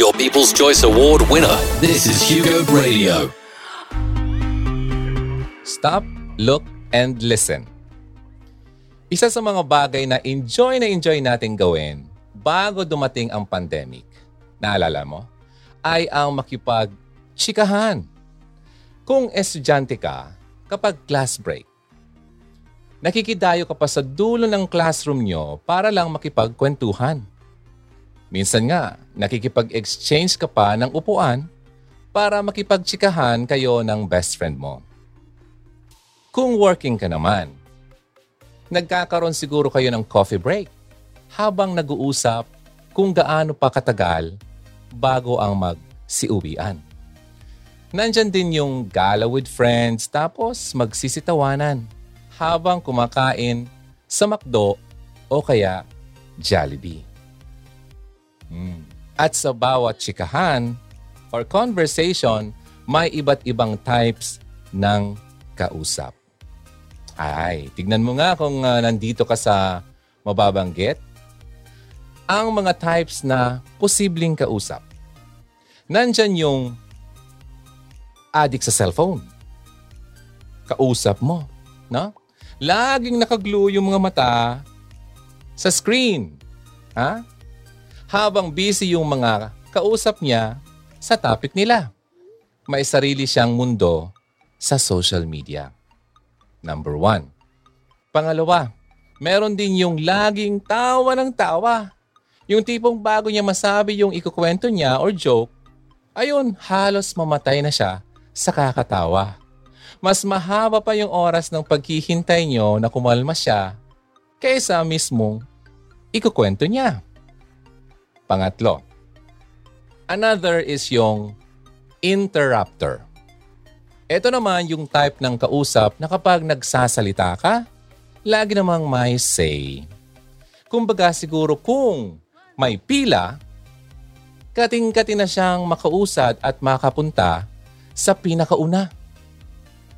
Your People's Choice Award winner. This is Hugo Radio. Stop, look, and listen. Isa sa mga bagay na enjoy na enjoy nating gawin bago dumating ang pandemic, naalala mo, ay ang makipag-chikahan. Kung estudyante ka, kapag class break, nakikidayo ka pa sa dulo ng classroom nyo para lang makipagkwentuhan. Minsan nga, nakikipag-exchange ka pa ng upuan para makipagtsikahan kayo ng best friend mo. Kung working ka naman, nagkakaroon siguro kayo ng coffee break habang nag-uusap kung gaano pa katagal bago ang mag-siuwian. Nandyan din yung gala with friends tapos magsisitawanan habang kumakain sa McDo o kaya Jollibee. Mm. At sa bawat chikahan or conversation, may iba't ibang types ng kausap. Ay, tignan mo nga kung uh, nandito ka sa mababanggit. Ang mga types na posibleng kausap. Nandyan yung addict sa cellphone. Kausap mo, no? Laging nakaglue yung mga mata sa screen. Ha? Habang busy yung mga kausap niya sa topic nila. May sarili siyang mundo sa social media. Number one. Pangalawa, meron din yung laging tawa ng tawa. Yung tipong bago niya masabi yung ikukwento niya or joke, ayun, halos mamatay na siya sa kakatawa. Mas mahaba pa yung oras ng paghihintay niyo na kumalma siya kaysa mismong ikukwento niya. Pangatlo, another is yung interrupter. Ito naman yung type ng kausap na kapag nagsasalita ka, lagi namang may say. Kumbaga siguro kung may pila, kating-kati na siyang makausad at makapunta sa pinakauna.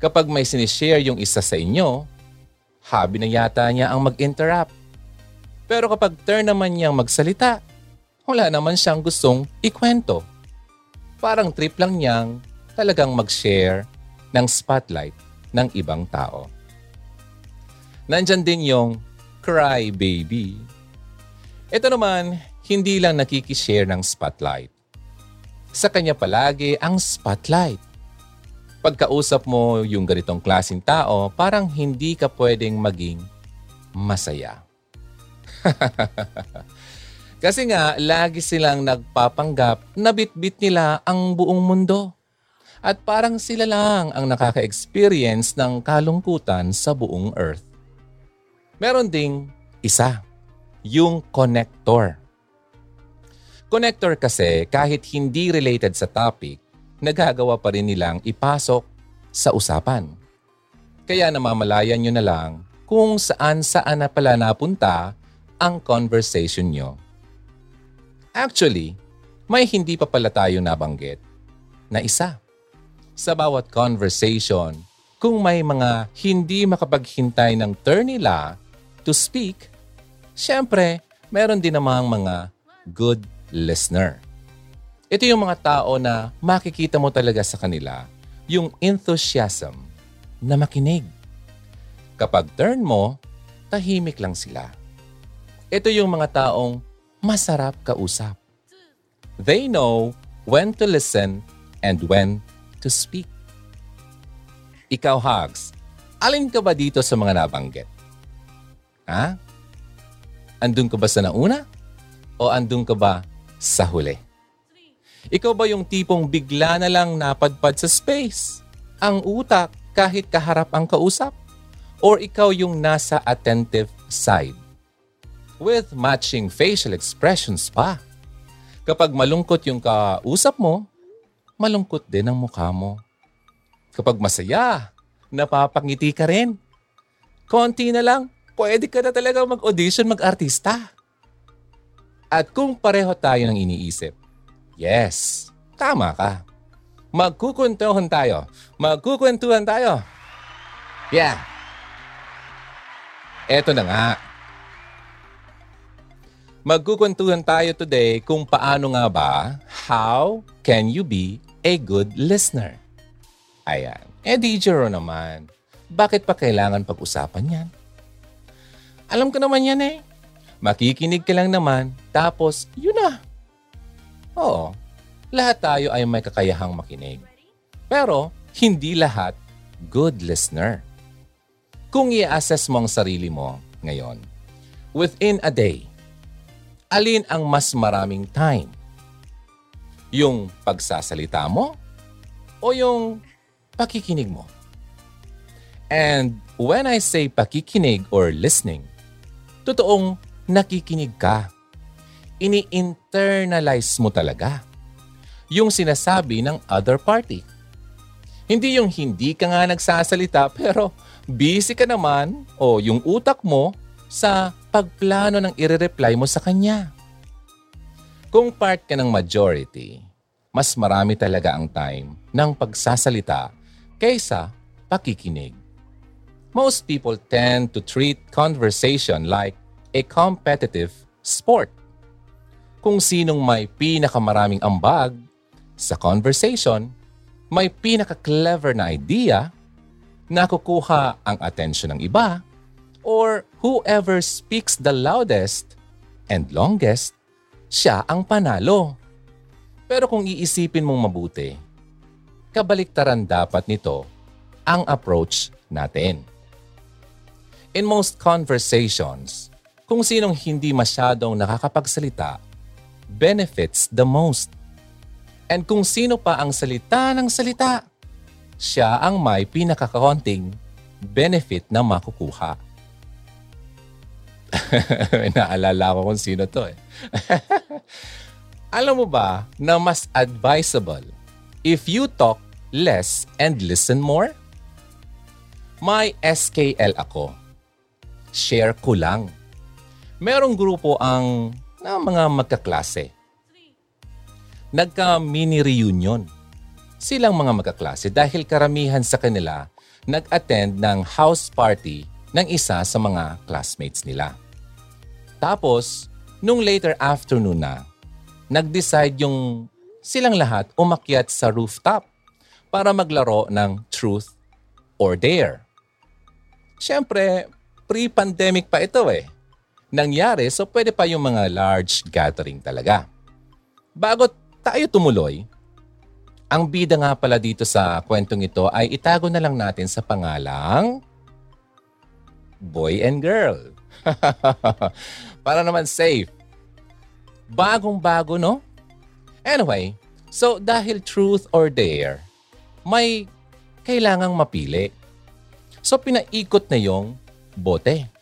Kapag may sinishare yung isa sa inyo, habi na yata niya ang mag-interrupt. Pero kapag turn naman niyang magsalita, wala naman siyang gustong ikwento. Parang trip lang niyang talagang mag-share ng spotlight ng ibang tao. Nandyan din yung cry baby. Ito naman, hindi lang nakikishare ng spotlight. Sa kanya palagi ang spotlight. Pagkausap mo yung ganitong klaseng tao, parang hindi ka pwedeng maging masaya. Kasi nga, lagi silang nagpapanggap na bitbit nila ang buong mundo. At parang sila lang ang nakaka-experience ng kalungkutan sa buong Earth. Meron ding isa, yung connector. Connector kasi kahit hindi related sa topic, nagagawa pa rin nilang ipasok sa usapan. Kaya namamalayan nyo na lang kung saan saan na pala napunta ang conversation nyo. Actually, may hindi pa pala tayo nabanggit na isa. Sa bawat conversation, kung may mga hindi makapaghintay ng turn nila to speak, syempre, meron din namang mga good listener. Ito yung mga tao na makikita mo talaga sa kanila yung enthusiasm na makinig. Kapag turn mo, tahimik lang sila. Ito yung mga taong masarap kausap. They know when to listen and when to speak. Ikaw, Hugs, alin ka ba dito sa mga nabanggit? Ha? Andun ka ba sa nauna? O andun ka ba sa huli? Ikaw ba yung tipong bigla na lang napadpad sa space? Ang utak kahit kaharap ang kausap? Or ikaw yung nasa attentive side? With matching facial expressions pa. Kapag malungkot yung kausap mo, malungkot din ang mukha mo. Kapag masaya, napapangiti ka rin. Konti na lang, pwede ka na talaga mag-audition mag-artista. At kung pareho tayo ng iniisip, yes, tama ka. Magkukwentuhan tayo. Magkukwentuhan tayo. Yeah. Eto na nga Magkukwentuhan tayo today kung paano nga ba how can you be a good listener? Ayan. Eh Jero naman, bakit pa kailangan pag-usapan yan? Alam ko naman yan eh. Makikinig ka lang naman, tapos yun na. Oo, lahat tayo ay may kakayahang makinig. Pero hindi lahat good listener. Kung i-assess mo ang sarili mo ngayon, within a day, alin ang mas maraming time? Yung pagsasalita mo o yung pakikinig mo? And when I say pakikinig or listening, totoong nakikinig ka. Ini-internalize mo talaga yung sinasabi ng other party. Hindi yung hindi ka nga nagsasalita pero busy ka naman o yung utak mo sa pagplano ng ire-reply mo sa kanya. Kung part ka ng majority, mas marami talaga ang time ng pagsasalita kaysa pakikinig. Most people tend to treat conversation like a competitive sport. Kung sinong may pinakamaraming ambag sa conversation, may pinaka-clever na idea, nakukuha ang atensyon ng iba, or whoever speaks the loudest and longest, siya ang panalo. Pero kung iisipin mong mabuti, kabaliktaran dapat nito ang approach natin. In most conversations, kung sinong hindi masyadong nakakapagsalita, benefits the most. And kung sino pa ang salita ng salita, siya ang may pinakakakonting benefit na makukuha. Naalala ko kung sino to eh. Alam mo ba na mas advisable if you talk less and listen more? May SKL ako. Share ko lang merong grupo ang na mga magkaklase. Nagka-mini reunion. Silang mga magkaklase dahil karamihan sa kanila nag-attend ng house party ng isa sa mga classmates nila. Tapos, nung later afternoon na, nag-decide yung silang lahat umakyat sa rooftop para maglaro ng truth or dare. Siyempre, pre-pandemic pa ito eh nangyari so pwede pa yung mga large gathering talaga. Bago tayo tumuloy, ang bida nga pala dito sa kwentong ito ay itago na lang natin sa pangalang Boy and Girl. Para naman safe. Bagong-bago, no? Anyway, so dahil truth or dare, may kailangang mapili. So pinaikot na yung bote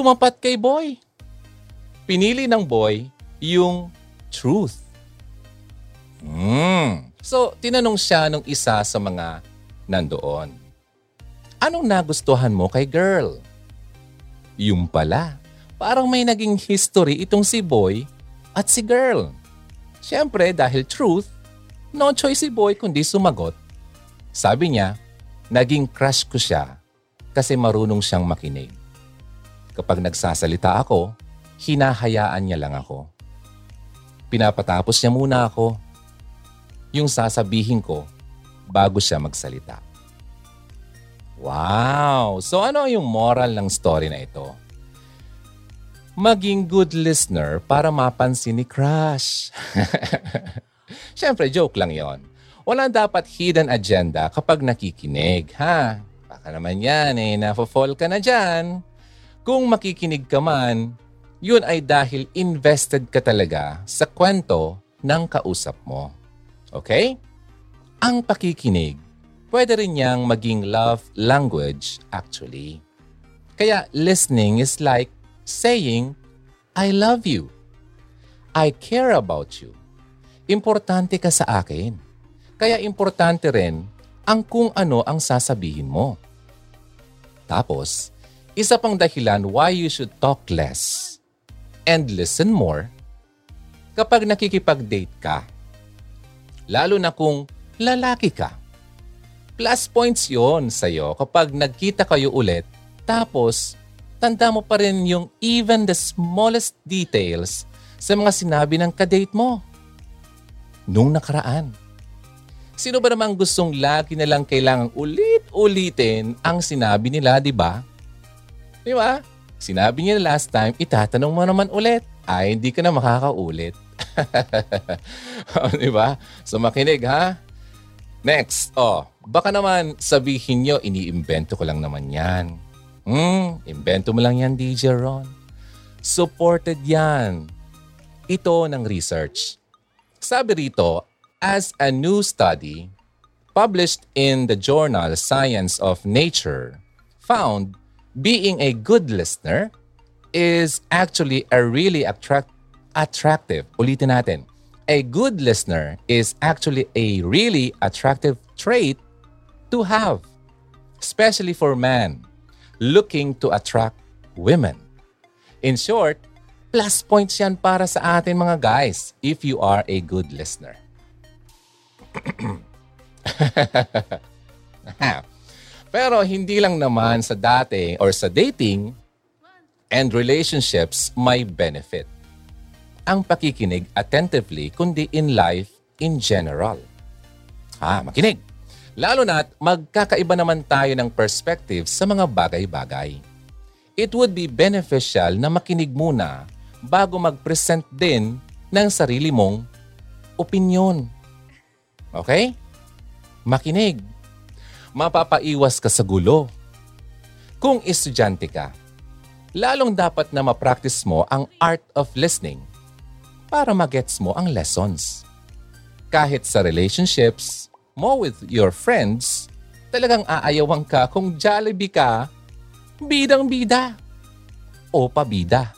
tumapat kay boy. Pinili ng boy yung truth. Mm. So, tinanong siya nung isa sa mga nandoon. Anong nagustuhan mo kay girl? Yung pala, parang may naging history itong si boy at si girl. Siyempre, dahil truth, no choice si boy kundi sumagot. Sabi niya, naging crush ko siya kasi marunong siyang makinig. Kapag nagsasalita ako, hinahayaan niya lang ako. Pinapatapos niya muna ako yung sasabihin ko bago siya magsalita. Wow! So ano yung moral ng story na ito? Maging good listener para mapansin ni crush. Siyempre, joke lang yon. Wala dapat hidden agenda kapag nakikinig, ha? Baka naman yan eh, nafo-fall ka na dyan. Kung makikinig ka man, yun ay dahil invested ka talaga sa kwento ng kausap mo. Okay? Ang pakikinig, pwede rin niyang maging love language actually. Kaya listening is like saying, I love you. I care about you. Importante ka sa akin. Kaya importante rin ang kung ano ang sasabihin mo. Tapos, isa pang dahilan why you should talk less and listen more kapag nakikipag-date ka. Lalo na kung lalaki ka. Plus points yon sa'yo kapag nagkita kayo ulit tapos tanda mo pa rin yung even the smallest details sa mga sinabi ng kadate mo. nung nakaraan. Sino ba namang gustong lagi na lang kailangang ulit-ulitin ang sinabi nila, di ba? Di ba? Sinabi niya last time, itatanong mo naman ulit. Ay, hindi ka na makakaulit. di ba? So makinig ha. Next, oh, baka naman sabihin nyo, iniimbento ko lang naman yan. Hmm, imbento mo lang yan, DJ Ron. Supported yan. Ito ng research. Sabi rito, as a new study published in the journal Science of Nature found being a good listener is actually a really attract attractive. Ulitin natin. A good listener is actually a really attractive trait to have, especially for men looking to attract women. In short, plus points yan para sa atin mga guys if you are a good listener. Pero hindi lang naman sa dati or sa dating and relationships may benefit. Ang pakikinig attentively kundi in life in general. Ah, makinig. Lalo na't magkakaiba naman tayo ng perspective sa mga bagay-bagay. It would be beneficial na makinig muna bago mag-present din ng sarili mong opinion. Okay? Makinig. Mapapaiwas ka sa gulo. Kung estudyante ka, lalong dapat na ma-practice mo ang art of listening para magets mo ang lessons. Kahit sa relationships mo with your friends, talagang aayawan ka kung Jollibee ka, bidang-bida o pabida.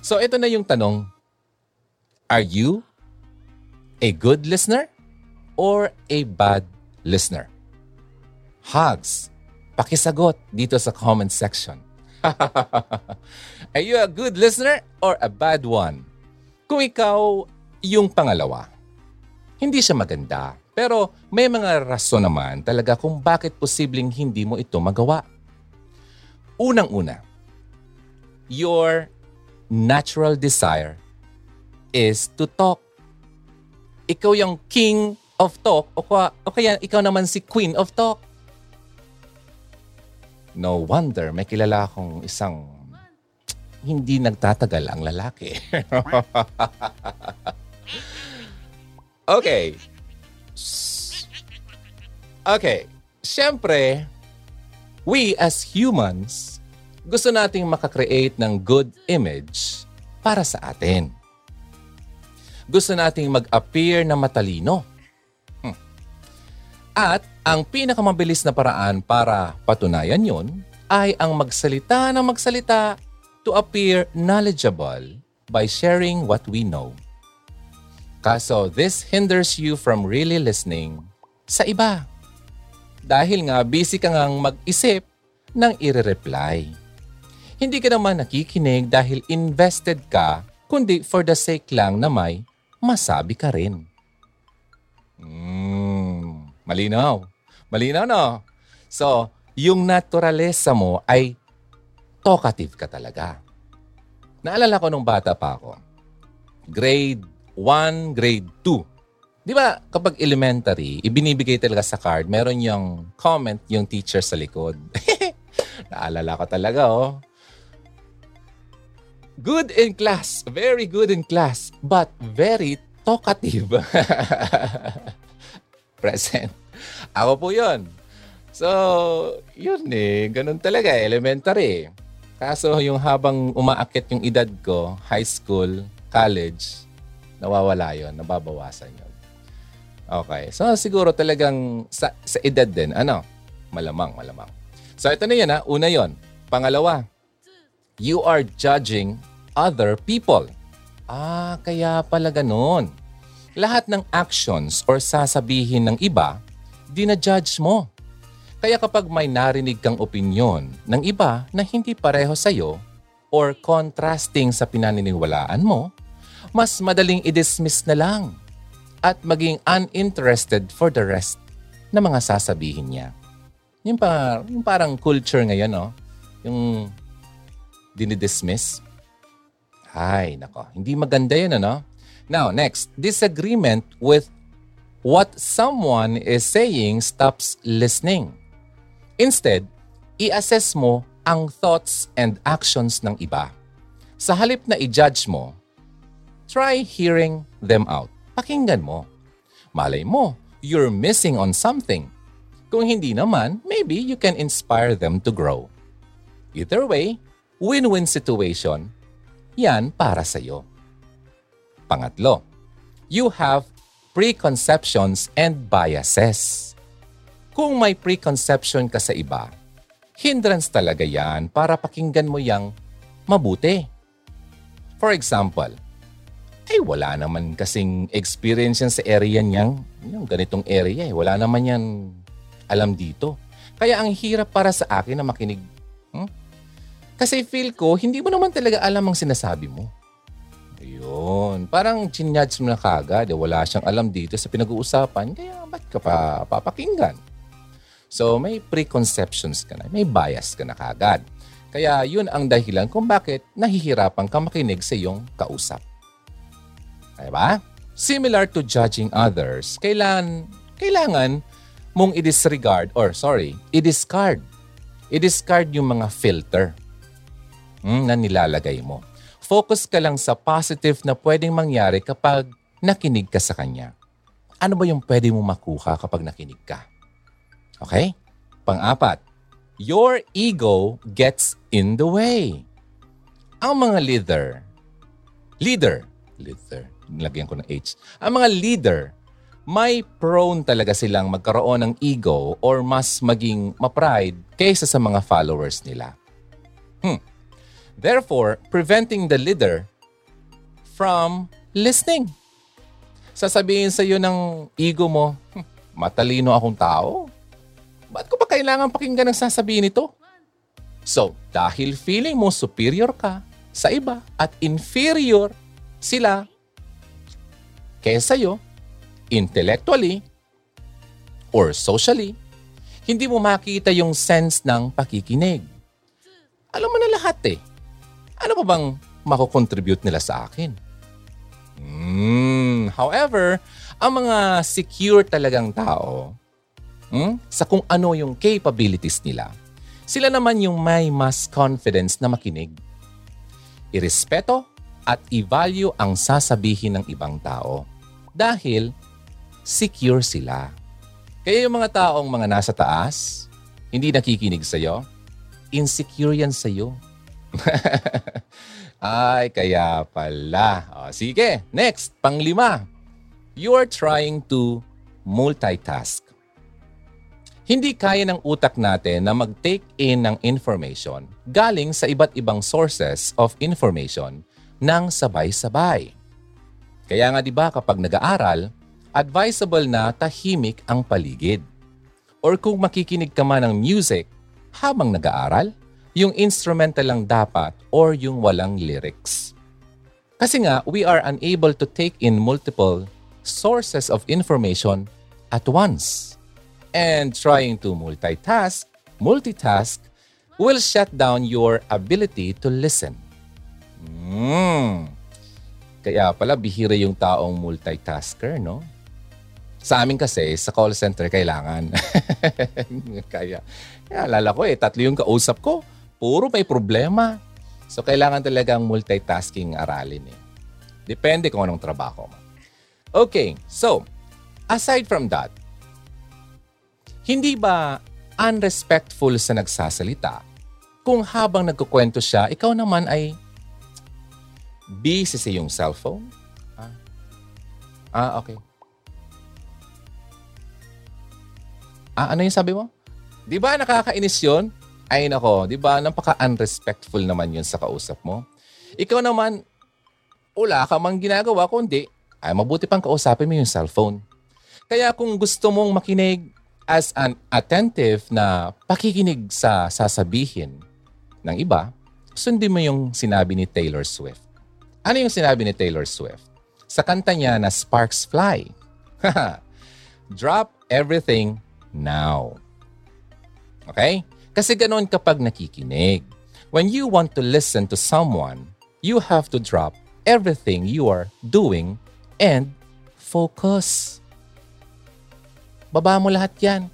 So ito na yung tanong, are you a good listener or a bad listener? Hugs, pakisagot dito sa comment section. Are you a good listener or a bad one? Kung ikaw yung pangalawa, hindi siya maganda. Pero may mga rason naman talaga kung bakit posibleng hindi mo ito magawa. Unang-una, your natural desire is to talk ikaw yung king of talk o, kaya, o kaya ikaw naman si queen of talk. No wonder may kilala akong isang hindi nagtatagal ang lalaki. okay. Okay. Siyempre, we as humans, gusto nating makakreate ng good image para sa atin gusto nating mag-appear na matalino. Hmm. At ang pinakamabilis na paraan para patunayan yon ay ang magsalita ng magsalita to appear knowledgeable by sharing what we know. Kaso this hinders you from really listening sa iba. Dahil nga busy ka ngang mag-isip ng i-reply. Hindi ka naman nakikinig dahil invested ka kundi for the sake lang na may masabi ka rin. Mm, malinaw. Malinaw no? So, yung naturalesa mo ay talkative ka talaga. Naalala ko nung bata pa ako. Grade 1, grade 2. Di ba kapag elementary, ibinibigay talaga sa card, meron yung comment yung teacher sa likod. Naalala ko talaga oh. Good in class. Very good in class. But very talkative. Present. Ako po yun. So, yun eh. Ganun talaga. Elementary. Kaso yung habang umaakit yung edad ko, high school, college, nawawala yon nababawasan yon Okay. So, siguro talagang sa, sa edad din, ano? Malamang, malamang. So, ito na yan ha. Una yon Pangalawa, you are judging other people. Ah, kaya pala ganun. Lahat ng actions or sasabihin ng iba, dinajudge mo. Kaya kapag may narinig kang opinion ng iba na hindi pareho sa'yo or contrasting sa pinaniniwalaan mo, mas madaling i-dismiss na lang at maging uninterested for the rest na mga sasabihin niya. Yung, pa, yung parang culture ngayon, no? Yung dinidismiss. Ay, nako. Hindi maganda yun, ano? Now, next, disagreement with what someone is saying stops listening. Instead, i-assess mo ang thoughts and actions ng iba. Sa halip na i-judge mo, try hearing them out. Pakinggan mo. Malay mo, you're missing on something. Kung hindi naman, maybe you can inspire them to grow. Either way, win-win situation, yan para sa'yo. Pangatlo, you have preconceptions and biases. Kung may preconception ka sa iba, hindrance talaga yan para pakinggan mo yang mabuti. For example, ay wala naman kasing experience yan sa area niyang, yung ganitong area eh. Wala naman yan alam dito. Kaya ang hirap para sa akin na makinig. Hmm? Kasi feel ko, hindi mo naman talaga alam ang sinasabi mo. Ayun. Parang chinyadge mo na kagad. Eh, wala siyang alam dito sa pinag-uusapan. Kaya ba't ka pa papakinggan? So may preconceptions ka na. May bias ka na kagad. Kaya yun ang dahilan kung bakit nahihirapan ka makinig sa iyong kausap. Diba? Similar to judging others, kailangan, kailangan mong i-disregard or sorry, i-discard. I-discard yung mga filter hmm, na nilalagay mo. Focus ka lang sa positive na pwedeng mangyari kapag nakinig ka sa kanya. Ano ba yung pwede mo makuha kapag nakinig ka? Okay? Pang-apat, your ego gets in the way. Ang mga leader, leader, leader, nilagyan ko ng H. Ang mga leader, may prone talaga silang magkaroon ng ego or mas maging ma-pride kaysa sa mga followers nila. Hmm. Therefore, preventing the leader from listening. Sasabihin sa iyo ng ego mo, hm, matalino akong tao. Ba't ko pa kailangan pakinggan ang sasabihin nito? So, dahil feeling mo superior ka sa iba at inferior sila kaysa iyo, intellectually or socially, hindi mo makita yung sense ng pakikinig. Alam mo na lahat eh ano pa bang makocontribute nila sa akin? Mm, however, ang mga secure talagang tao hmm, sa kung ano yung capabilities nila, sila naman yung may mas confidence na makinig. Irespeto at i-value ang sasabihin ng ibang tao dahil secure sila. Kaya yung mga taong mga nasa taas, hindi nakikinig sa'yo, insecure yan sa'yo. Ay, kaya pala. O, sige, next, panglima. You are trying to multitask. Hindi kaya ng utak natin na mag-take in ng information galing sa iba't ibang sources of information ng sabay-sabay. Kaya nga 'di ba kapag nag-aaral, advisable na tahimik ang paligid. Or kung makikinig ka man ng music habang nag-aaral, yung instrumental lang dapat or yung walang lyrics. Kasi nga, we are unable to take in multiple sources of information at once. And trying to multitask, multitask will shut down your ability to listen. Mm. Kaya pala bihira yung taong multitasker, no? Sa amin kasi, sa call center, kailangan. kaya, kaya alala ko eh, tatlo yung kausap ko puro may problema. So, kailangan talagang multitasking aralin eh. Depende kung anong trabaho mo. Okay, so, aside from that, hindi ba unrespectful sa nagsasalita kung habang nagkukwento siya, ikaw naman ay busy sa iyong cellphone? Ah, ah okay. Ah, ano yung sabi mo? Di ba nakakainis yun? Ay nako, di ba? Napaka-unrespectful naman yun sa kausap mo. Ikaw naman, wala ka mang ginagawa, kundi ay mabuti pang kausapin mo yung cellphone. Kaya kung gusto mong makinig as an attentive na pakikinig sa sasabihin ng iba, sundin mo yung sinabi ni Taylor Swift. Ano yung sinabi ni Taylor Swift? Sa kanta niya na Sparks Fly. Drop everything now. Okay? Kasi ganoon kapag nakikinig. When you want to listen to someone, you have to drop everything you are doing and focus. Baba mo lahat yan.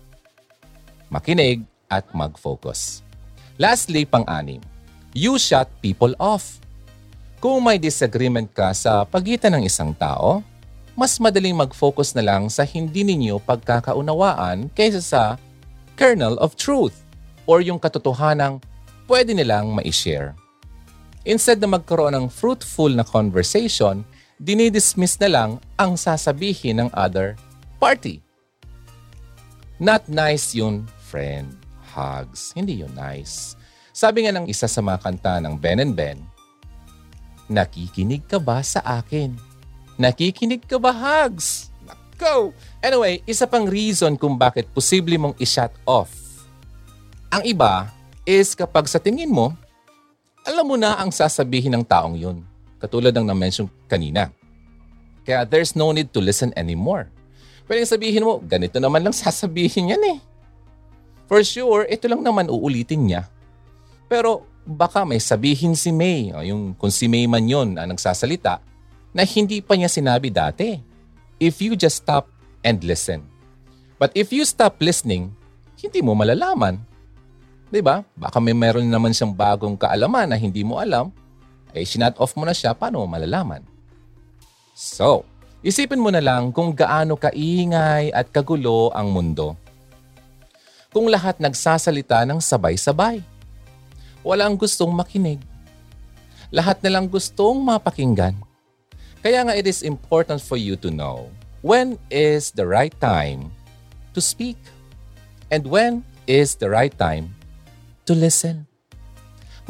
Makinig at mag-focus. Lastly, pang-anim, you shut people off. Kung may disagreement ka sa pagitan ng isang tao, mas madaling mag-focus na lang sa hindi ninyo pagkakaunawaan kaysa sa kernel of truth or yung katotohanang pwede nilang ma-share. Instead na magkaroon ng fruitful na conversation, dinidismiss na lang ang sasabihin ng other party. Not nice yun, friend. Hugs. Hindi yun nice. Sabi nga ng isa sa mga kanta ng Ben and Ben, Nakikinig ka ba sa akin? Nakikinig ka ba, Hugs? Go! Anyway, isa pang reason kung bakit posible mong i-shut off. Ang iba is kapag sa tingin mo, alam mo na ang sasabihin ng taong yun. Katulad ng na-mention kanina. Kaya there's no need to listen anymore. Pwede sabihin mo, ganito naman lang sasabihin yan eh. For sure, ito lang naman uulitin niya. Pero baka may sabihin si May, o yung kung si May man yun ang nagsasalita, na hindi pa niya sinabi dati. If you just stop and listen. But if you stop listening, hindi mo malalaman. ba? Baka may meron naman siyang bagong kaalaman na hindi mo alam, eh sinat off mo na siya, paano mo malalaman? So, isipin mo na lang kung gaano kaingay at kagulo ang mundo. Kung lahat nagsasalita ng sabay-sabay Walang gustong makinig. Lahat na lang gustong mapakinggan. Kaya nga it is important for you to know when is the right time to speak and when is the right time to listen.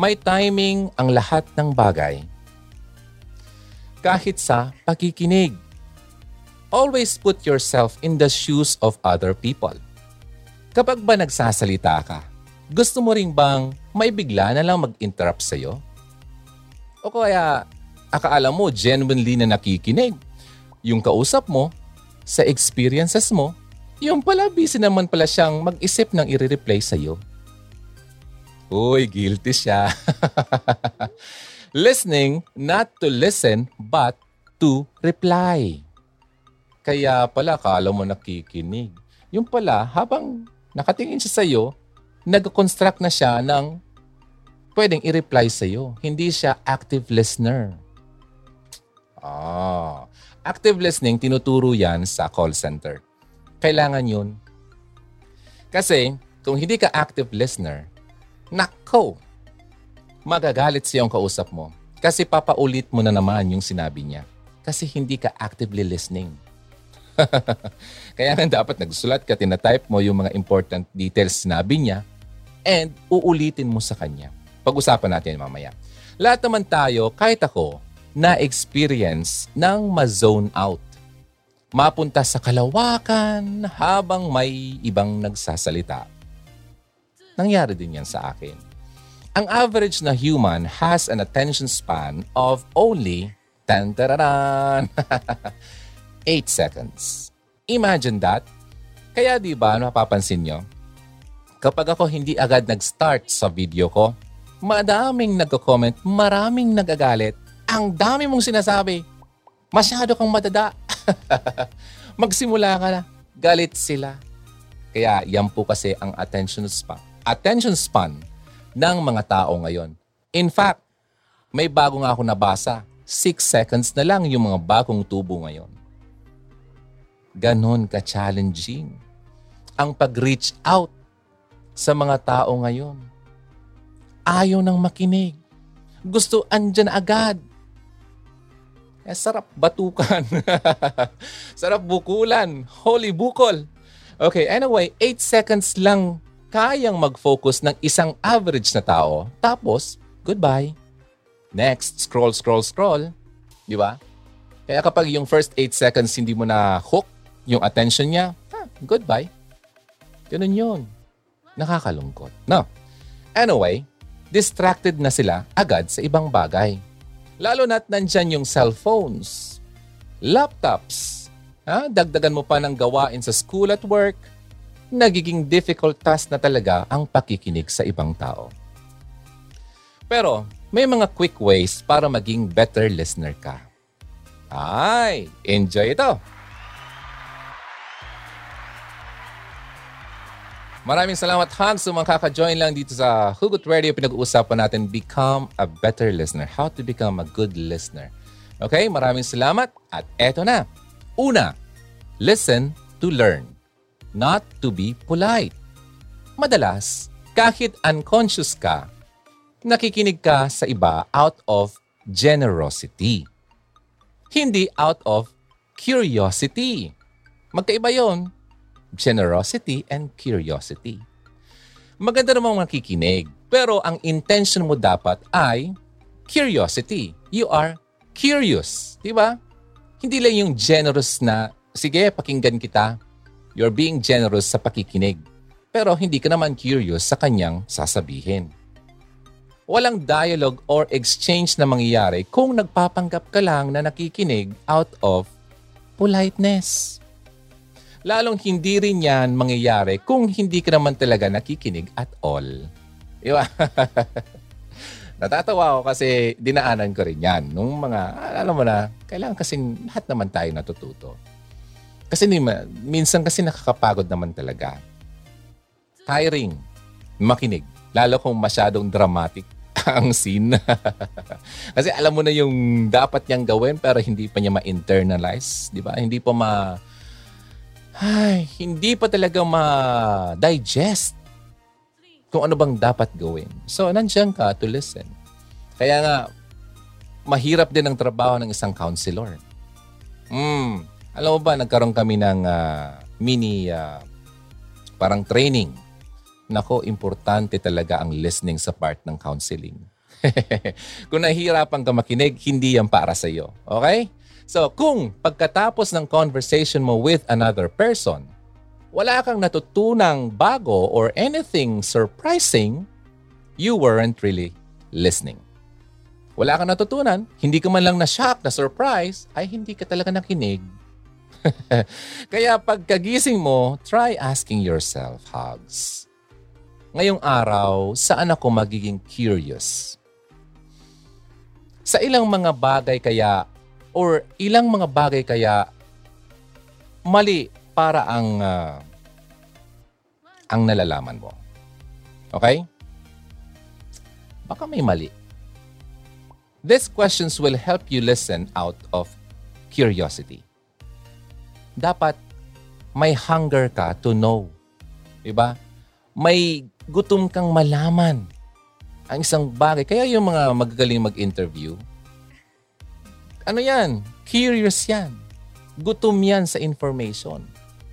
May timing ang lahat ng bagay. Kahit sa pakikinig. Always put yourself in the shoes of other people. Kapag ba nagsasalita ka, gusto mo ring bang may bigla na lang mag-interrupt sa'yo? O kaya akaala mo genuinely na nakikinig. Yung kausap mo, sa experiences mo, yung pala busy naman pala siyang mag-isip ng i-reply sa'yo. Uy, guilty siya. Listening, not to listen, but to reply. Kaya pala, kala mo nakikinig. Yung pala, habang nakatingin siya sa'yo, nag-construct na siya ng pwedeng i-reply sa iyo. Hindi siya active listener. Ah, active listening, tinuturo yan sa call center. Kailangan yun. Kasi, kung hindi ka active listener, nako, magagalit siya yung kausap mo. Kasi papaulit mo na naman yung sinabi niya. Kasi hindi ka actively listening. Kaya nga dapat nagsulat ka, tinatype mo yung mga important details sinabi niya and uulitin mo sa kanya. Pag-usapan natin mamaya. Lahat naman tayo, kahit ako, na-experience ng ma-zone out. Mapunta sa kalawakan habang may ibang nagsasalita. Nangyari din yan sa akin. Ang average na human has an attention span of only 10 8 seconds. Imagine that. Kaya di ba napapansin nyo, Kapag ako hindi agad nag-start sa video ko, madaming nagko-comment, maraming nagagalit. Ang dami mong sinasabi. Masyado kang madada. Magsimula ka na. Galit sila. Kaya yan po kasi ang attention span. Attention span ng mga tao ngayon. In fact, may bago nga ako nabasa. 6 seconds na lang yung mga bagong tubo ngayon. Ganon ka-challenging ang pag-reach out sa mga tao ngayon. Ayaw nang makinig. Gusto andyan agad. Eh, sarap batukan. sarap bukulan. Holy bukol. Okay, anyway, 8 seconds lang kayang mag-focus ng isang average na tao. Tapos, goodbye. Next, scroll, scroll, scroll. Di ba? Kaya kapag yung first 8 seconds hindi mo na hook yung attention niya, ah, goodbye. Ganun yun nakakalungkot. No. Anyway, distracted na sila agad sa ibang bagay. Lalo na't nandyan yung cellphones, laptops, ha? dagdagan mo pa ng gawain sa school at work, nagiging difficult task na talaga ang pakikinig sa ibang tao. Pero may mga quick ways para maging better listener ka. Ay, enjoy ito. Maraming salamat, Hans, sa mga kaka-join lang dito sa Hugot Radio. Pinag-uusapan natin Become a Better Listener. How to become a good listener. Okay, maraming salamat. At eto na. Una, listen to learn, not to be polite. Madalas, kahit unconscious ka, nakikinig ka sa iba out of generosity. Hindi out of curiosity. Magkaiba yon generosity and curiosity. Maganda namang makikinig, pero ang intention mo dapat ay curiosity. You are curious, di ba? Hindi lang yung generous na, sige, pakinggan kita. You're being generous sa pakikinig. Pero hindi ka naman curious sa kanyang sasabihin. Walang dialogue or exchange na mangyayari kung nagpapanggap ka lang na nakikinig out of politeness. Lalong hindi rin yan mangyayari kung hindi ka naman talaga nakikinig at all. Di ba? Natatawa ako kasi dinaanan ko rin yan. Nung mga, alam mo na, kailangan kasi lahat naman tayo natututo. Kasi minsan kasi nakakapagod naman talaga. Tiring. Makinig. Lalo kung masyadong dramatic ang scene. kasi alam mo na yung dapat niyang gawin pero hindi pa niya ma-internalize. Di ba? Hindi pa ma ay, hindi pa talaga ma-digest kung ano bang dapat gawin. So, nandiyan ka to listen. Kaya nga, mahirap din ang trabaho ng isang counselor. Hmm, alam mo ba, nagkaroon kami ng uh, mini uh, parang training. Nako, importante talaga ang listening sa part ng counseling. Kung nahihirapan ka makinig, hindi yan para sa iyo. Okay? So, kung pagkatapos ng conversation mo with another person, wala kang natutunang bago or anything surprising, you weren't really listening. Wala kang natutunan, hindi ka man lang na-shock, na-surprise, ay hindi ka talaga nakinig. Kaya pagkagising mo, try asking yourself, Hugs. Ngayong araw, saan ako magiging curious? Sa ilang mga bagay kaya or ilang mga bagay kaya mali para ang uh, ang nalalaman mo. Okay? Baka may mali. These questions will help you listen out of curiosity. Dapat may hunger ka to know. Diba? May gutom kang malaman ang isang bagay. Kaya yung mga magagaling mag-interview, ano yan? Curious yan. Gutom yan sa information.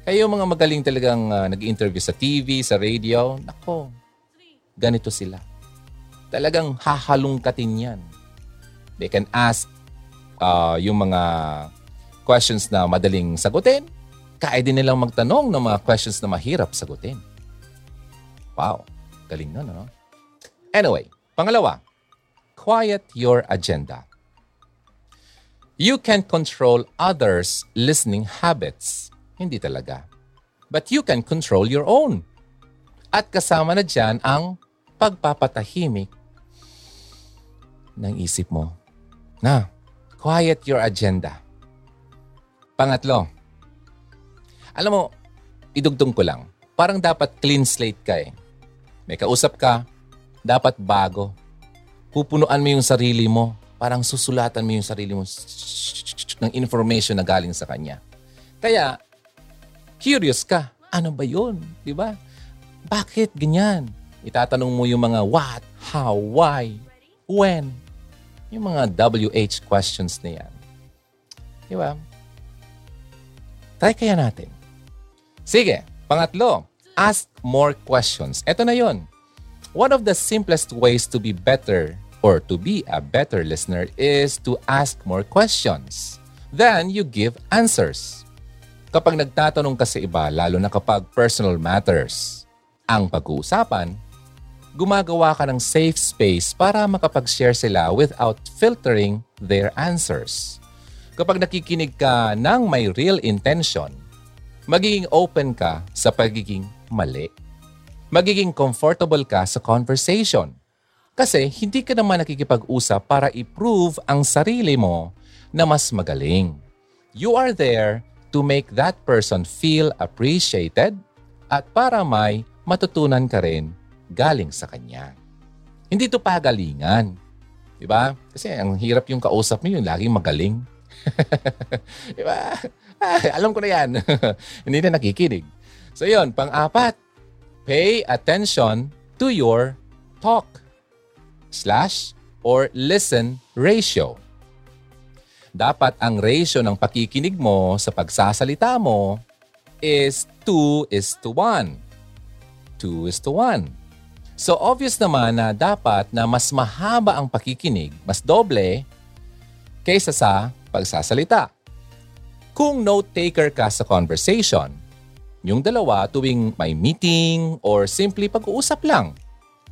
Yung mga magaling talagang uh, nag-interview sa TV, sa radio, nako, ganito sila. Talagang hahalungkatin yan. They can ask uh, yung mga questions na madaling sagutin. Kaya din nilang magtanong ng mga questions na mahirap sagutin. Wow, galing nun, ano? Anyway, pangalawa, quiet your agenda. You can control others' listening habits. Hindi talaga. But you can control your own. At kasama na dyan ang pagpapatahimik ng isip mo. Na, quiet your agenda. Pangatlo, alam mo, idugtong ko lang. Parang dapat clean slate ka eh. May kausap ka, dapat bago. Pupunuan mo yung sarili mo parang susulatan mo yung sarili mo ng information na galing sa kanya. Kaya, curious ka, ano ba yun? Di ba? Bakit ganyan? Itatanong mo yung mga what, how, why, when. Yung mga WH questions na yan. Di ba? Try kaya natin. Sige, pangatlo, ask more questions. Ito na yon. One of the simplest ways to be better or to be a better listener is to ask more questions. Then you give answers. Kapag nagtatanong ka sa iba, lalo na kapag personal matters, ang pag-uusapan, gumagawa ka ng safe space para makapag-share sila without filtering their answers. Kapag nakikinig ka ng may real intention, magiging open ka sa pagiging mali. Magiging comfortable ka sa conversation kasi hindi ka naman nakikipag-usap para i-prove ang sarili mo na mas magaling. You are there to make that person feel appreciated at para may matutunan ka rin galing sa kanya. Hindi to pagalingan. Di ba? Kasi ang hirap yung kausap mo yun, laging magaling. di ba? Ah, alam ko na yan. Hindi na nakikinig. So yun, pang-apat, pay attention to your talk slash or listen ratio. Dapat ang ratio ng pakikinig mo sa pagsasalita mo is 2 is to 1. 2 is to 1. So obvious naman na dapat na mas mahaba ang pakikinig, mas doble, kaysa sa pagsasalita. Kung note-taker ka sa conversation, yung dalawa tuwing may meeting or simply pag-uusap lang,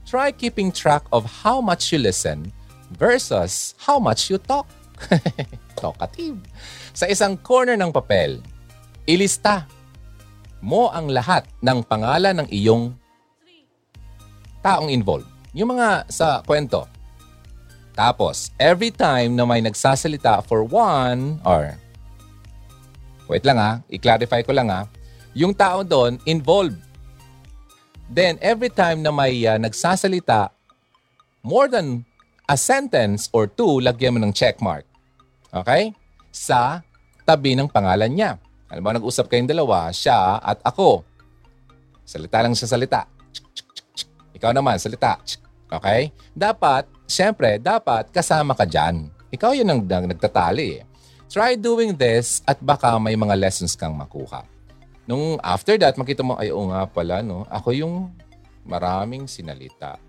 try keeping track of how much you listen versus how much you talk. Talkative. Sa isang corner ng papel, ilista mo ang lahat ng pangalan ng iyong taong involved. Yung mga sa kwento. Tapos, every time na may nagsasalita for one or wait lang ha, i-clarify ko lang ha, yung tao doon involved. Then, every time na may uh, nagsasalita more than a sentence or two, lagyan mo ng check mark. Okay? Sa tabi ng pangalan niya. Alam mo, nag-usap kayong dalawa, siya at ako. Salita lang siya salita. Ikaw naman, salita. Okay? Dapat, siyempre, dapat kasama ka dyan. Ikaw yun ang, nagtatali. Try doing this at baka may mga lessons kang makuha. Nung after that, makita mo, ay oo nga pala, no? Ako yung maraming sinalita.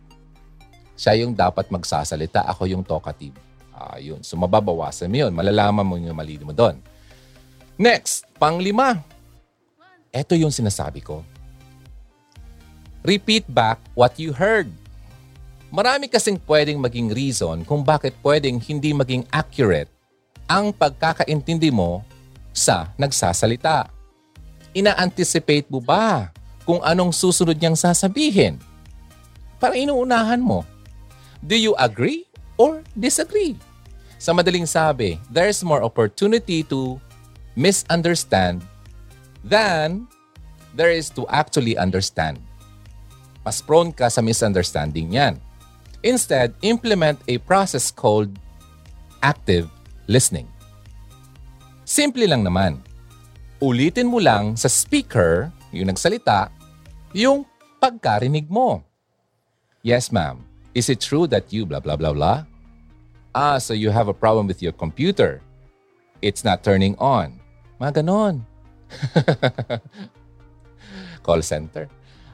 Siya yung dapat magsasalita, ako yung talkative. Uh, yun. So mababawasan mo yun. Malalaman mo yung mali mo doon. Next, panglima. Ito yung sinasabi ko. Repeat back what you heard. Marami kasing pwedeng maging reason kung bakit pwedeng hindi maging accurate ang pagkakaintindi mo sa nagsasalita. Ina-anticipate mo ba kung anong susunod niyang sasabihin? Para inuunahan mo. Do you agree or disagree. Sa madaling sabi, there's more opportunity to misunderstand than there is to actually understand. Mas prone ka sa misunderstanding yan. Instead, implement a process called active listening. Simple lang naman. Ulitin mo lang sa speaker, yung nagsalita, yung pagkarinig mo. Yes, ma'am. Is it true that you blah blah blah blah? Ah, so you have a problem with your computer. It's not turning on. Mga ganon. Call center.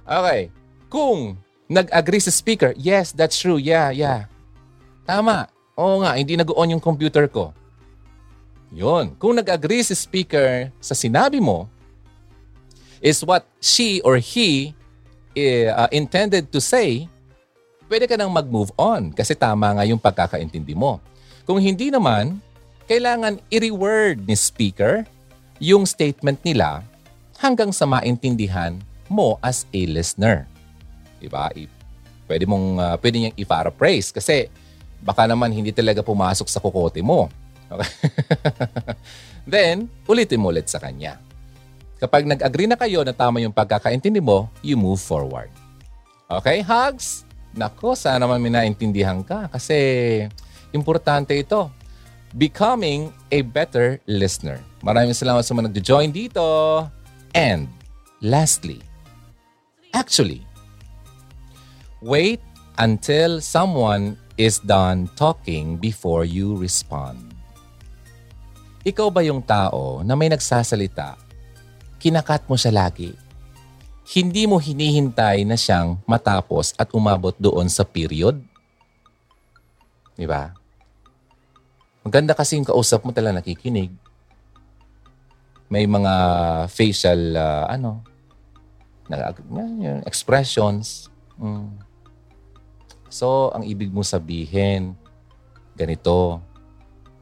Okay. Kung nag-agree sa speaker, yes, that's true. Yeah, yeah. Tama. Oo nga, hindi nag-on yung computer ko. Yun. Kung nag-agree si speaker sa sinabi mo, is what she or he uh, intended to say, pwede ka nang mag-move on kasi tama nga yung pagkakaintindi mo. Kung hindi naman, kailangan i-reword ni speaker yung statement nila hanggang sa maintindihan mo as a listener. Diba? I- pwede mong uh, pwede niyang i-paraphrase kasi baka naman hindi talaga pumasok sa kukote mo. Okay? Then, ulitin mo ulit sa kanya. Kapag nag-agree na kayo na tama yung pagkakaintindi mo, you move forward. Okay, hugs? Nako, sana naman may naintindihan ka kasi importante ito. Becoming a better listener. Maraming salamat sa mga nag-join dito. And lastly, actually, wait until someone is done talking before you respond. Ikaw ba yung tao na may nagsasalita, kinakat mo siya lagi, hindi mo hinihintay na siyang matapos at umabot doon sa period. Di ba? Maganda kasi yung kausap mo talaga nakikinig. May mga facial, uh, ano, na, expressions. Mm. So, ang ibig mo sabihin, ganito.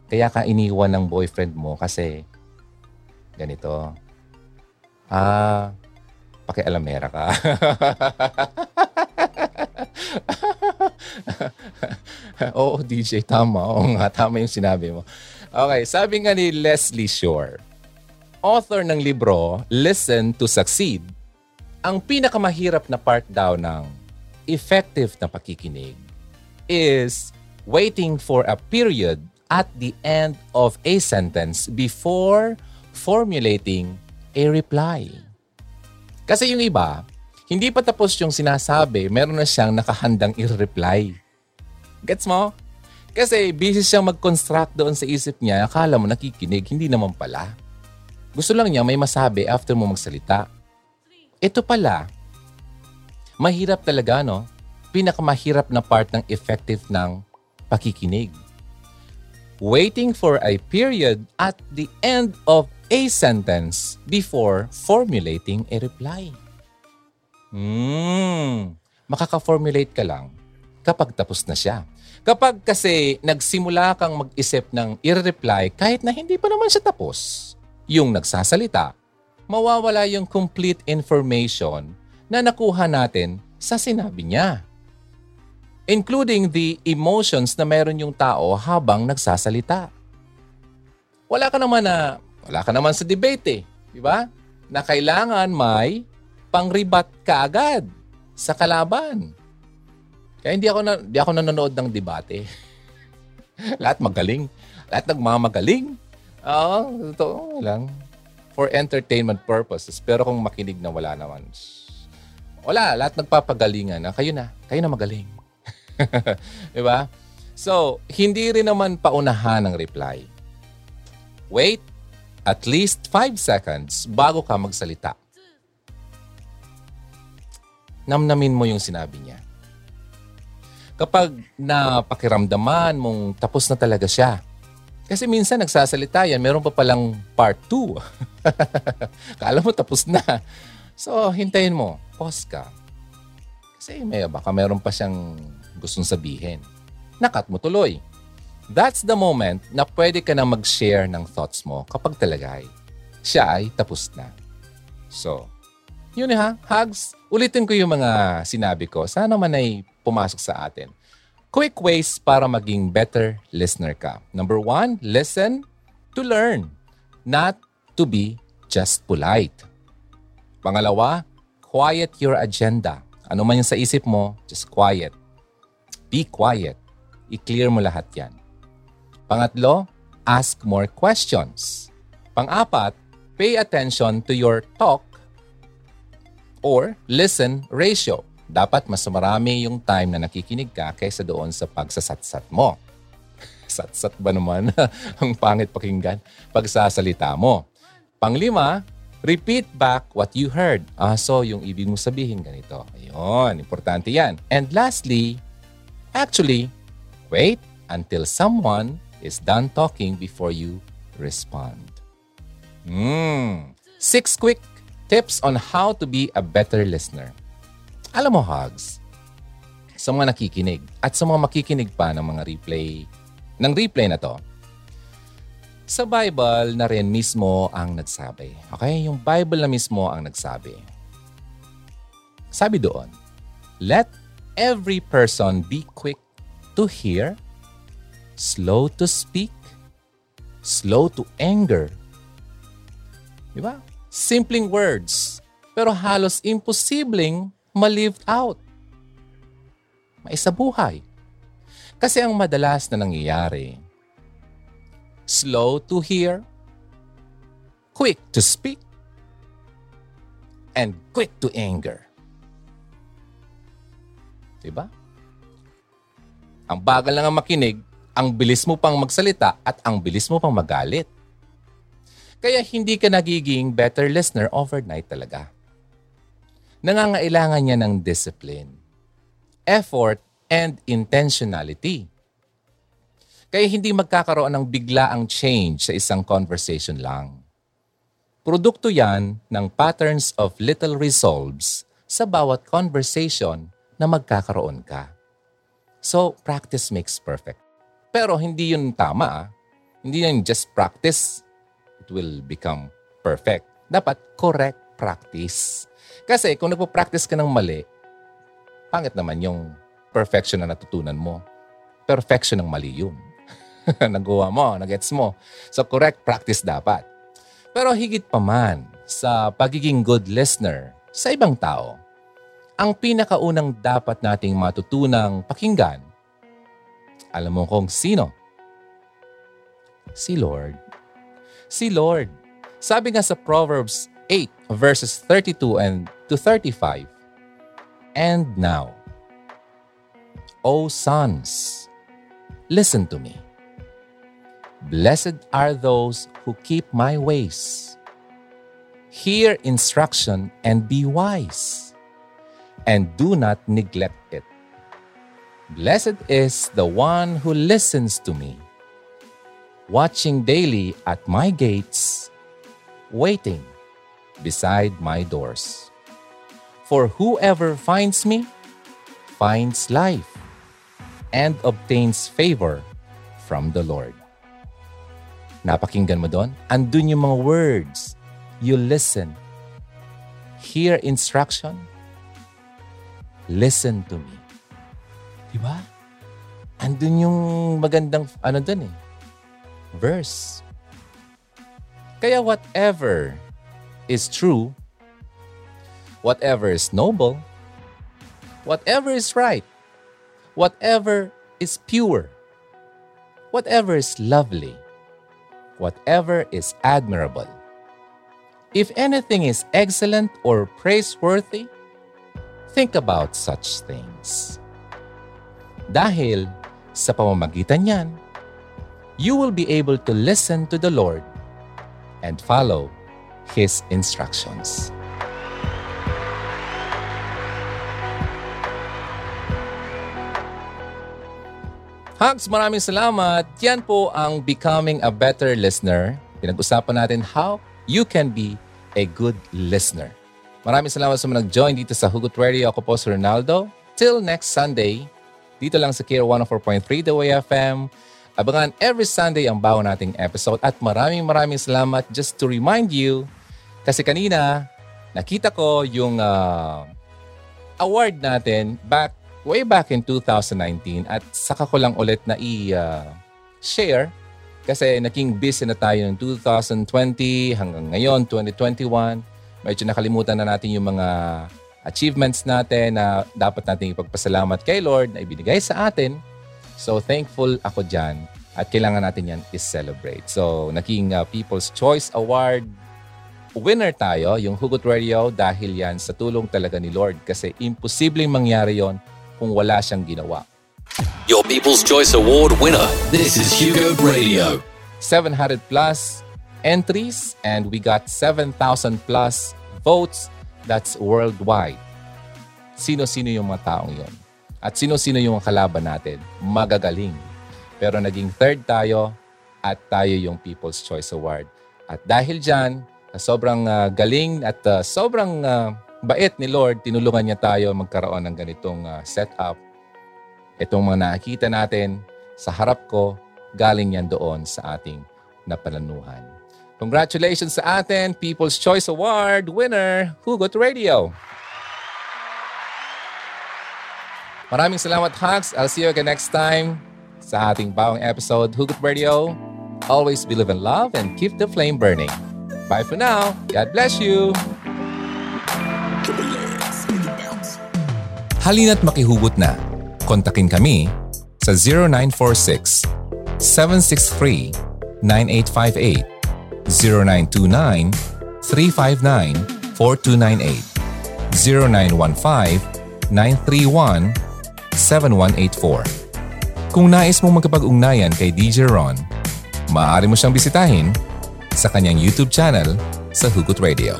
Kaya ka iniwan ng boyfriend mo kasi ganito. Ah, pakialamera ka. Oo, DJ, tama. Oo nga, tama yung sinabi mo. Okay, sabi nga ni Leslie Shore, author ng libro Listen to Succeed, ang pinakamahirap na part daw ng effective na pakikinig is waiting for a period at the end of a sentence before formulating a reply. Kasi yung iba, hindi pa tapos yung sinasabi, meron na siyang nakahandang i-reply. Gets mo? Kasi busy siyang mag-construct doon sa isip niya, akala mo nakikinig, hindi naman pala. Gusto lang niya may masabi after mo magsalita. Ito pala, mahirap talaga no? Pinakamahirap na part ng effective ng pakikinig. Waiting for a period at the end of a sentence before formulating a reply. Hmm, makaka-formulate ka lang kapag tapos na siya. Kapag kasi nagsimula kang mag-isip ng i-reply kahit na hindi pa naman siya tapos, yung nagsasalita, mawawala yung complete information na nakuha natin sa sinabi niya. Including the emotions na meron yung tao habang nagsasalita. Wala ka naman na, wala ka naman sa debate eh, di ba? Na kailangan may pangribat ka agad sa kalaban. Kaya hindi ako na, hindi ako nanonood ng debate. Lahat magaling. Lahat nagmamagaling. Oo, totoo lang. For entertainment purposes. Pero kung makinig na wala naman. Wala, lahat nagpapagalingan na kayo na, kayo na magaling. 'Di ba? So, hindi rin naman paunahan ng reply. Wait at least 5 seconds bago ka magsalita. Namnamin mo yung sinabi niya. Kapag napakiramdaman mong tapos na talaga siya, kasi minsan nagsasalita yan, meron pa palang part 2. Kala mo tapos na. So, hintayin mo. Pause ka. Kasi may, baka meron pa siyang gustong sabihin. Nakat mo tuloy. That's the moment na pwede ka na mag-share ng thoughts mo kapag talaga ay siya ay tapos na. So, yun ha, hugs. Ulitin ko yung mga sinabi ko. Sana man ay pumasok sa atin. Quick ways para maging better listener ka. Number one, listen to learn, not to be just polite. Pangalawa, quiet your agenda. Ano man yung sa isip mo, just quiet. Be quiet. I-clear mo lahat yan. Pangatlo, ask more questions. Pang-apat, pay attention to your talk or listen ratio. Dapat mas marami yung time na nakikinig ka kaysa doon sa pagsasatsat mo. Satsat ba naman? Ang pangit pakinggan. Pagsasalita mo. Panglima, repeat back what you heard. Ah, so yung ibig mo sabihin ganito. Ayun, importante yan. And lastly, actually, wait until someone is done talking before you respond. Hmm. Six quick tips on how to be a better listener. Alam mo, Hugs, sa mga nakikinig at sa mga makikinig pa ng mga replay, ng replay na to, sa Bible na rin mismo ang nagsabi. Okay? Yung Bible na mismo ang nagsabi. Sabi doon, Let every person be quick to hear, slow to speak, slow to anger. Di ba? simpleng words, pero halos imposibleng ma-live out. Maisabuhay. Kasi ang madalas na nangyayari, slow to hear, quick to speak, and quick to anger. Diba? Ang bagal lang ang makinig, ang bilis mo pang magsalita at ang bilis mo pang magalit. Kaya hindi ka nagiging better listener overnight talaga. Nangangailangan niya ng discipline, effort, and intentionality. Kaya hindi magkakaroon ng bigla ang change sa isang conversation lang. Produkto yan ng patterns of little resolves sa bawat conversation na magkakaroon ka. So, practice makes perfect. Pero hindi yun tama. Ah. Hindi yun just practice it will become perfect. Dapat correct practice. Kasi kung nagpo-practice ka ng mali, pangit naman yung perfection na natutunan mo. Perfection ng mali yun. Nagawa mo, nagets mo. So correct practice dapat. Pero higit pa man sa pagiging good listener sa ibang tao, ang pinakaunang dapat nating matutunang pakinggan, alam mo kung sino? Si Lord. Si Lord. Sabi nga sa Proverbs 8 verses 32 and to 35, And now, O sons, listen to me. Blessed are those who keep my ways. Hear instruction and be wise, and do not neglect it. Blessed is the one who listens to me, watching daily at my gates, waiting beside my doors. For whoever finds me finds life and obtains favor from the Lord. Napakinggan mo doon? Andun yung mga words. You listen. Hear instruction. Listen to me. Diba? Andun yung magandang, ano doon eh, verse. Kaya whatever is true, whatever is noble, whatever is right, whatever is pure, whatever is lovely, whatever is admirable, if anything is excellent or praiseworthy, think about such things. Dahil sa pamamagitan niyan, you will be able to listen to the Lord and follow His instructions. Hugs, maraming salamat. Yan po ang Becoming a Better Listener. Pinag-usapan natin how you can be a good listener. Maraming salamat sa mga nag-join dito sa Hugot Radio. Ako po si Ronaldo. Till next Sunday, dito lang sa Kira 104.3 The Way FM. Abangan every Sunday ang bago nating episode. At maraming maraming salamat just to remind you, kasi kanina, nakita ko yung uh, award natin back way back in 2019 at saka ko lang ulit na i-share kasi naging busy na tayo ng 2020 hanggang ngayon, 2021. Medyo nakalimutan na natin yung mga achievements natin na dapat nating ipagpasalamat kay Lord na ibinigay sa atin. So thankful ako dyan at kailangan natin yan is-celebrate. So naging uh, People's Choice Award winner tayo, yung Hugot Radio, dahil yan sa tulong talaga ni Lord kasi imposibleng mangyari yon kung wala siyang ginawa. Your People's Choice Award winner. This is Hugo Radio. 700 plus entries and we got 7,000 plus votes. That's worldwide. Sino-sino yung mga taong yon? At sino-sino yung kalaban natin? Magagaling. Pero naging third tayo at tayo yung People's Choice Award. At dahil dyan, sobrang uh, galing at uh, sobrang uh, bait ni Lord, tinulungan niya tayo magkaroon ng ganitong uh, setup. Itong mga nakikita natin sa harap ko, galing yan doon sa ating napalanuhan. Congratulations sa atin, People's Choice Award winner, Hugot Radio. Maraming salamat, Hugs. I'll see you again next time sa ating bawang episode, Hugot Radio. Always believe in love and keep the flame burning. Bye for now. God bless you. Halina't makihugot na. Kontakin kami sa 0946 763 9858 0929 359 4298 0915 931 7184 Kung nais mong magkapag-ugnayan kay DJ Ron, maaari mo siyang bisitahin sa kanyang YouTube channel sa Hugot Radio.